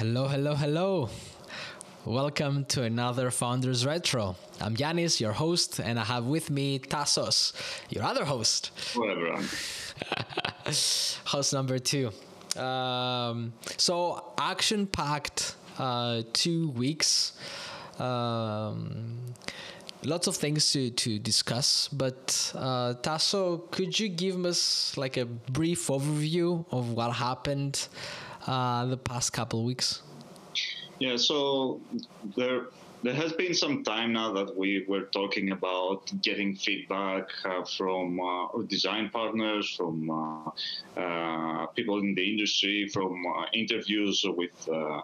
Hello, hello, hello. Welcome to another Founders Retro. I'm Yanis, your host, and I have with me Tasos, your other host. Whatever. host number two. Um, so, action packed uh, two weeks. Um, lots of things to, to discuss, but uh, Tasso, could you give us like a brief overview of what happened uh, the past couple of weeks? Yeah, so there there has been some time now that we were talking about getting feedback uh, from uh, design partners, from uh, uh people in the industry, from uh, interviews with uh,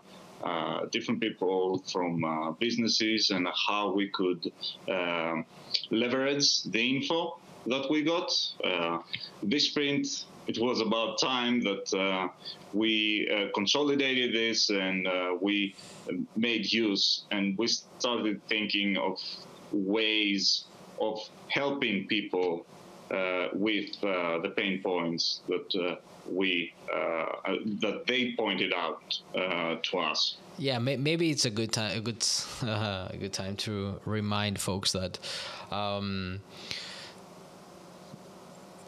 different people from businesses, and how we could um, leverage the info that we got. this sprint it was about time that uh, we uh, consolidated this and uh, we made use and we started thinking of ways of helping people uh, with uh, the pain points that uh, we that they pointed out to us. Yeah, maybe it's a good time a good a good time to remind folks that. Um,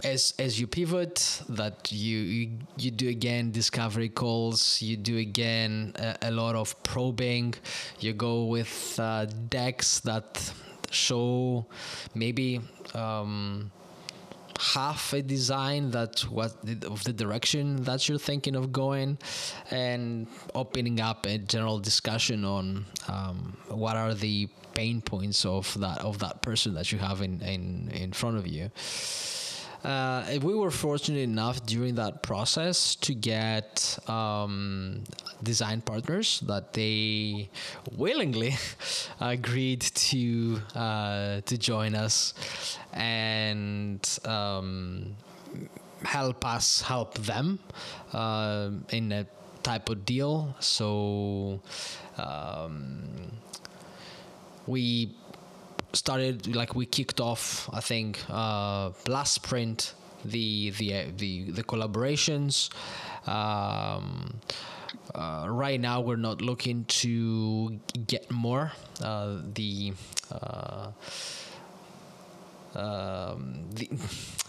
as as you pivot that you you, you do again discovery calls you do again a, a lot of probing. You go with uh, decks that show maybe um, half a design that what of the direction that you're thinking of going and opening up a general discussion on um, what are the pain points of that of that person that you have in in, in front of you uh, we were fortunate enough during that process to get um, design partners that they willingly agreed to uh, to join us and um, help us help them uh, in a type of deal. So um, we started like we kicked off i think uh, last sprint the the the, the collaborations. Um, uh, right now we're not looking to get more. Uh, the uh, um, the,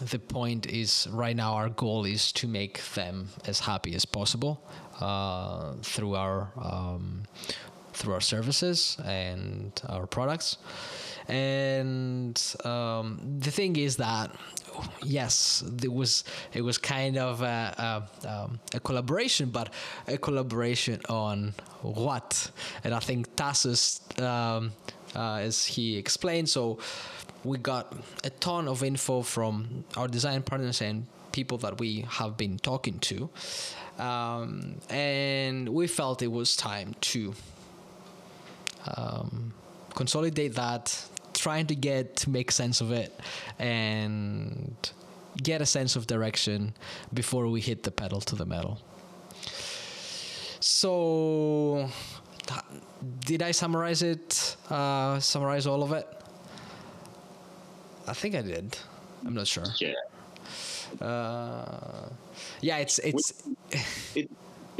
the point is right now our goal is to make them as happy as possible uh, through our um, through our services and our products and um, the thing is that yes, it was it was kind of a, a, um, a, collaboration, but a collaboration on what? And I think Tasos, um, uh, as he explained, so we got a ton of info from our design partners and people that we have been talking to, um, and we felt it was time to um, consolidate that trying to get to make sense of it and get a sense of direction before we hit the pedal to the metal. So, did I summarize it? Uh, summarize all of it? I think I did. I'm not sure. Yeah. Uh, yeah, it's it's. It,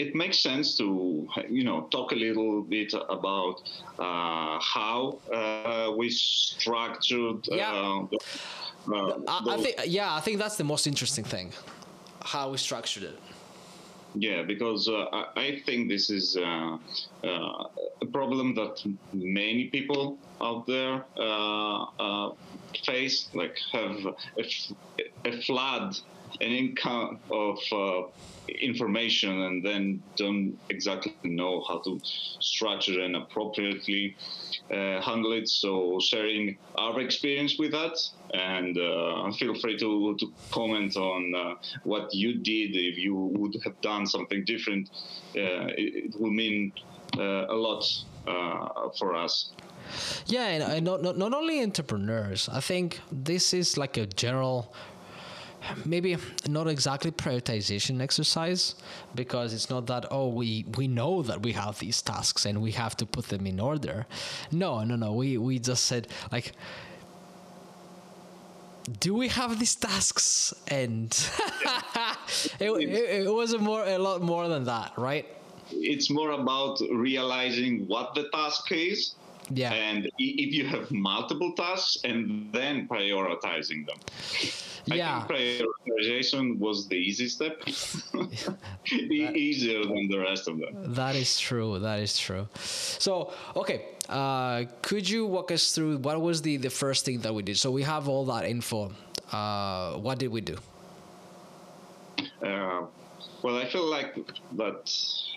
it makes sense to you know talk a little bit about uh, how uh, we structured. Uh, yeah. Uh, I, I, think yeah, I think that's the most interesting thing, how we structured it. Yeah, because uh, I think this is uh, a problem that many people out there face, like have a, a flood, an income of information and then don't exactly know how to structure and appropriately uh, handle it. So sharing our experience with that and uh, feel free to, to comment on uh, what you did if you would have done something different. Uh, it, it, mean uh, a lot uh, for us. Yeah, and not, not, not only entrepreneurs. I think this is like a general maybe not exactly prioritization exercise because it's not that oh we we know that we have these tasks and we have to put them in order. No no no we we just said like do we have these tasks? And it, it, it was a more a lot more than that right? It's more about realizing what the task is yeah. And if you have multiple tasks and then prioritizing them. Yeah I think prioritization was the easy step. Easier than the rest of them. That is true. That is true. So okay uh, could you walk us through what was the the first thing that we did? So we have all that info. Uh, what did we do uh, well i feel like that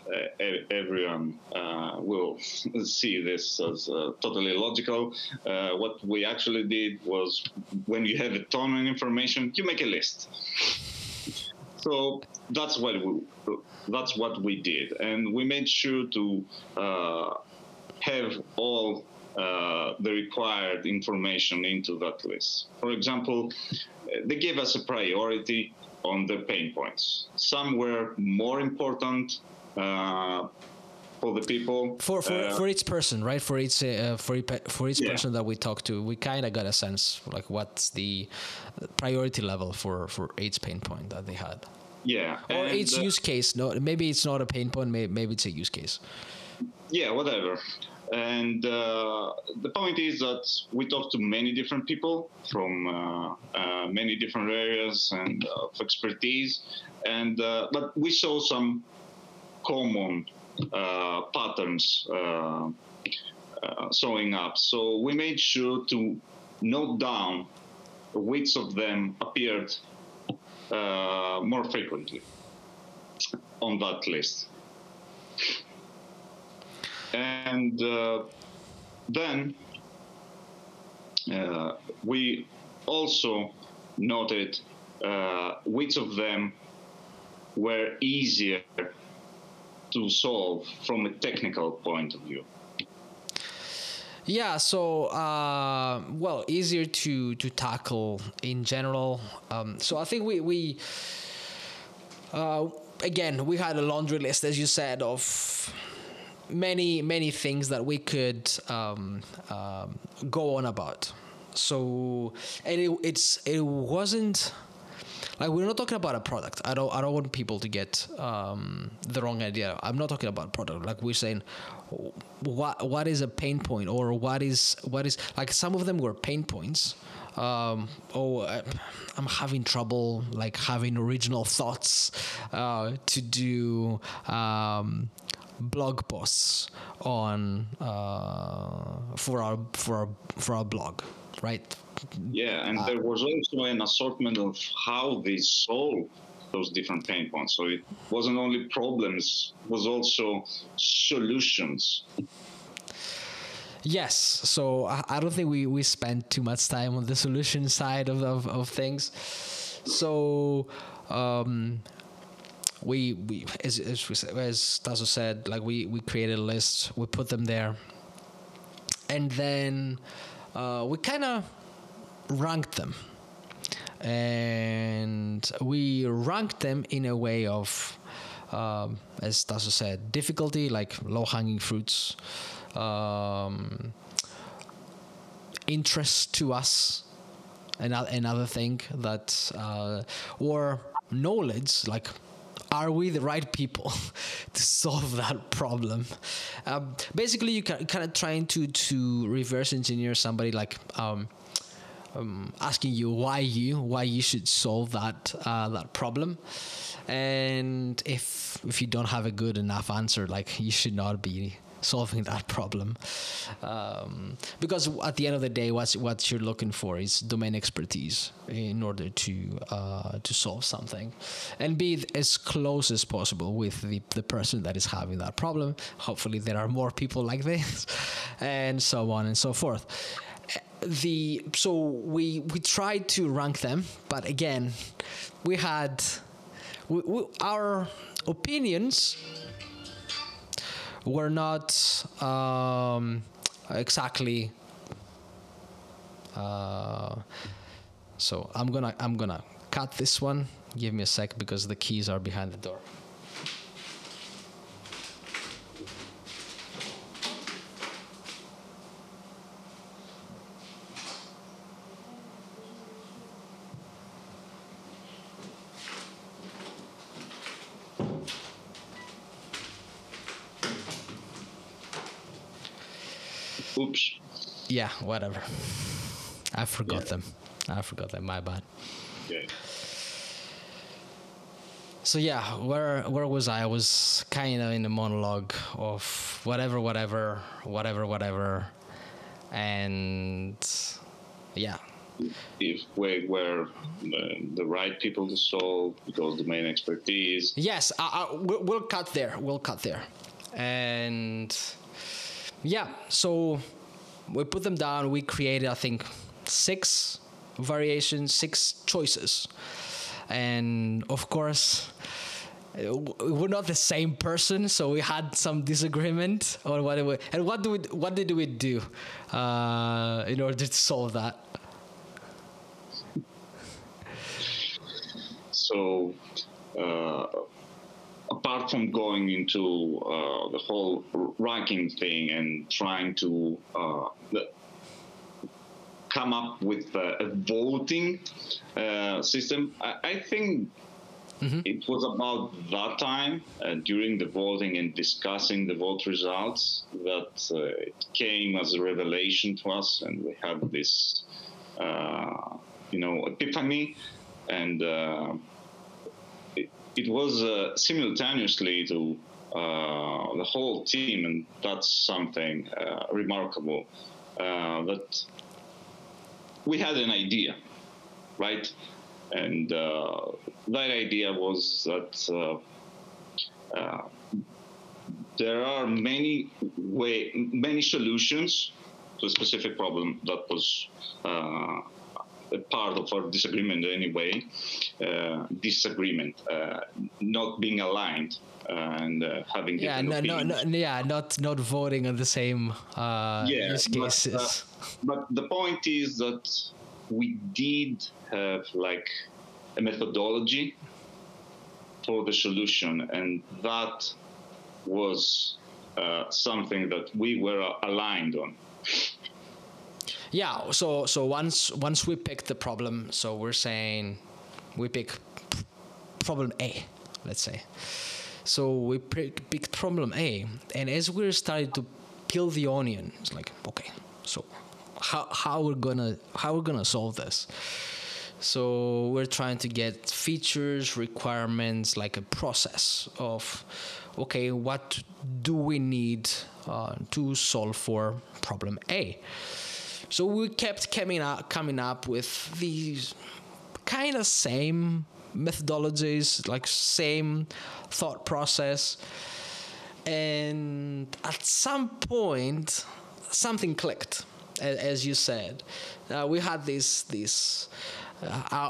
uh, everyone uh, will see this as uh, totally logical. what we actually did was when you have a ton of information, you make a list. So that's what we that's what we did, and we made sure to have all uh, the required information into that list. For example, they gave us a priority on the pain points. Some were more important uh, for the people. For for, uh, for each person, right? For each uh, for each, for each yeah. person that we talk to, we kind of got a sense like what's the priority level for for each pain point that they had. Yeah, or and, each use case. No, maybe it's not a pain point. Maybe, maybe it's a use case. Yeah, whatever. And uh, the point is that we talked to many different people from uh, uh, many different areas and of expertise, and but we saw some common uh, patterns uh, uh, showing up. So we made sure to note down which of them appeared more frequently on that list. And then uh, we also noted uh, which of them were easier to solve from a technical point of view? Yeah, so uh, well, easier to to tackle in general. Um, so I think we we uh, again we had a laundry list, as you said, of many many things that we could um, um, go on about. So and it, it's it wasn't like we're not talking about a product. I don't I don't want people to get um, the wrong idea. I'm not talking about product. Like we're saying, what what is a pain point or what is what is like some of them were pain points. Um, oh, I'm having trouble like having original thoughts uh, to do um, blog posts on uh, for our for our for our blog, right? Yeah, and uh, there was also an assortment of how they solve those different pain points. So it wasn't only problems, was also solutions. Yes, so I, don't think we, we spent too much time on the solution side of, of, of things. So um, we we as as, we, as Tasso said, like we we created a list, we put them there, and then uh, we kind of ranked them. And we ranked them in a way of, um, as Tasso said, difficulty, like low hanging fruits, um, interest to us, another, another thing that, uh, or knowledge, like are we the right people to solve that problem? Um, basically, you can kind of trying to to reverse engineer somebody like um, um, asking you why you why you should solve that uh, that problem and if if you don't have a good enough answer like you should not be solving that problem. Um, because at the end of the day what's what you're looking for is domain expertise in order to uh, to solve something and be as close as possible with the, the person that is having that problem. Hopefully there are more people like this and so on and so forth. The so we we tried to rank them, but again, we had we, we, our opinions were not um, exactly. Uh, so I'm gonna I'm gonna cut this one. Give me a sec because the keys are behind the door. Oops. Yeah, whatever. I forgot yeah. them. I forgot them. My bad. Okay. So yeah, where where was I? I was kind of in the monologue of whatever, whatever, whatever, whatever, and yeah. If we were the, the right people to solve because domain expertise. Yes, I, I, we'll cut there. We'll cut there, and yeah. So we put them down. We created, I think, six variations, six choices, and of course, we're not the same person, so we had some disagreement on what we, and what do we, what did we do uh, in order to solve that. So. Uh, apart from going into uh, the whole ranking thing and trying to uh, come up with a, voting uh, system, I, I think mm-hmm. it was about that time uh, during the voting and discussing the vote results that uh, it came as a revelation to us, and we had this, uh, you know, epiphany and it was uh, simultaneously to uh, the whole team, and that's something uh, remarkable. Uh, that we had an idea, right? And uh, that idea was that uh, there are many way, many solutions to a specific problem that was part of our disagreement anyway, uh, disagreement, uh, not being aligned and uh, having yeah, no, no, no, yeah, not not voting on the same uh, yeah, use cases. But, uh, but the point is that we did have like a methodology for the solution, and that was uh, something that we were aligned on yeah so so once once we pick the problem so we're saying we pick problem a let's say. So we pick, pick problem a and as we're starting to peel the onion it's like okay so how, how we're gonna how we're gonna solve this? So we're trying to get features requirements like a process of okay what do we need uh, to solve for problem a so we kept coming up, coming up with these kind of same methodologies, like same thought process. And at some point, something clicked, as you said. Uh, we had this this. Uh,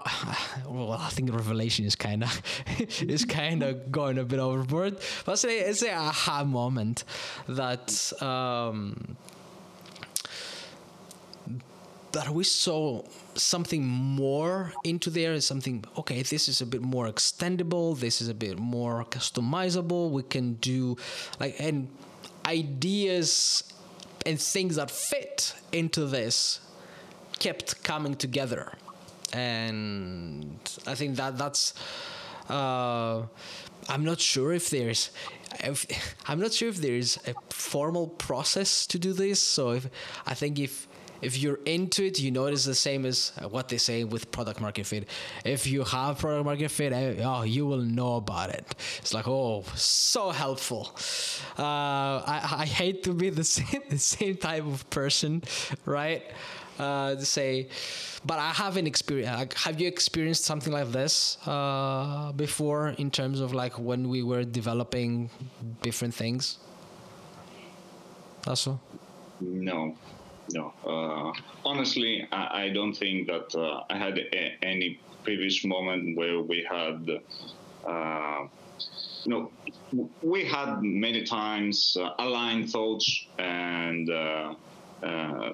well, I think revelation is kind of is kind of going a bit overboard. But say it's a aha moment that um, that we saw something more into there is something okay this is a bit more extendable this is a bit more customizable we can do like and ideas and things that fit into this kept coming together. And i think that that's uh, i'm not sure if there's if, i'm not sure if there's a formal process to do this. So if i think if if you're into it, you know it is the same as what they say with product market fit. If you have product market fit, eh, oh, you will know about it. It's like, oh, so helpful. Uh, I, I hate to be the same, the same type of person, right? Uh, to say, but I haven't experienced. Like, have you experienced something like this uh, before in terms of like when we were developing different things? Also, no, no. Uh, honestly, I, I, don't think that uh, I had a, any previous moment where we had, uh, you know, we had many times uh, aligned thoughts and uh, uh,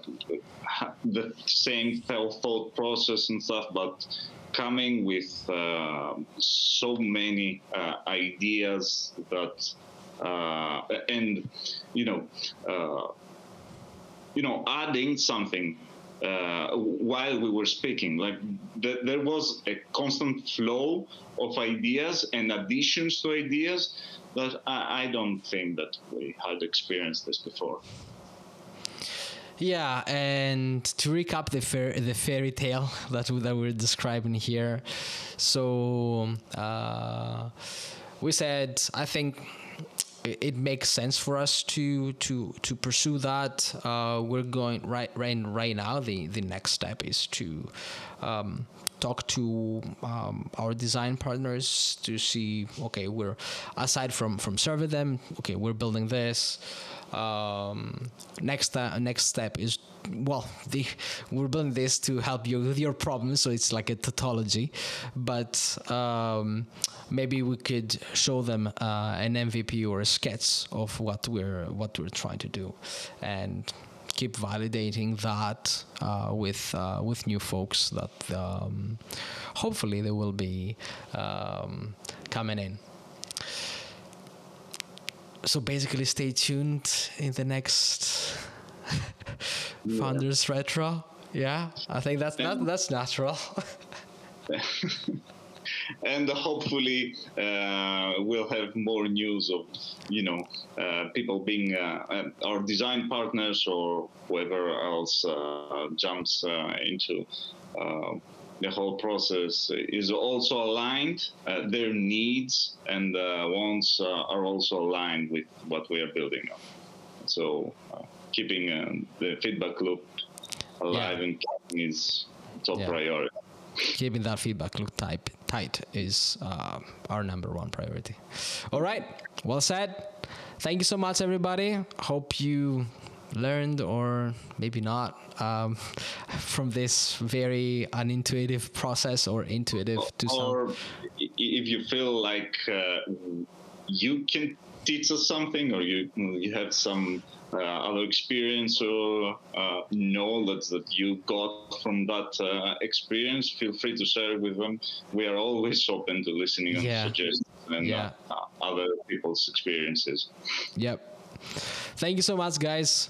the same thought process and stuff, but coming with so many ideas that, and, you know, you know, adding something uh, while we were speaking. Like th- there was a constant flow of ideas and additions to ideas that I, I don't think that we had experienced this before. Yeah, and to recap the fair, the fairy tale that that we're describing here, so uh, we said I think it makes sense for us to to to pursue that. Uh, we're going right right right now. The the next step is to um, talk to um, our design partners to see. Okay, we're aside from from serving them. Okay, we're building this. Um, next uh, next step is well, the, we're building this to help you with your problems, so it's like a tautology. But um, maybe we could show them uh, an MVP or a sketch of what we're what we're trying to do, and keep validating that uh, with uh, with new folks that um, hopefully they will be um, coming in. So basically, stay tuned in the next Founders Retro. Yeah, I think that's that, that's natural. and hopefully uh, we'll have more news of you know uh, people being uh, uh our design partners or whoever else uh, jumps uh, into the whole process is also aligned. their needs and wants are also aligned with what we are building on. So keeping um, the feedback loop alive yeah. and is top yeah. priority. Keeping that feedback loop type tight is uh, our number one priority. All right, well said. Thank you so much, everybody. Hope you learned or maybe not um, from this very unintuitive process or intuitive to or some. if you feel like uh, you can teach us something or you you have some uh, other experience or uh, knowledge that you got from that uh, experience, feel free to share it with them. We are always open to listening yeah. and suggestions and yeah. other people's experiences. Yep. Thank you so much, guys.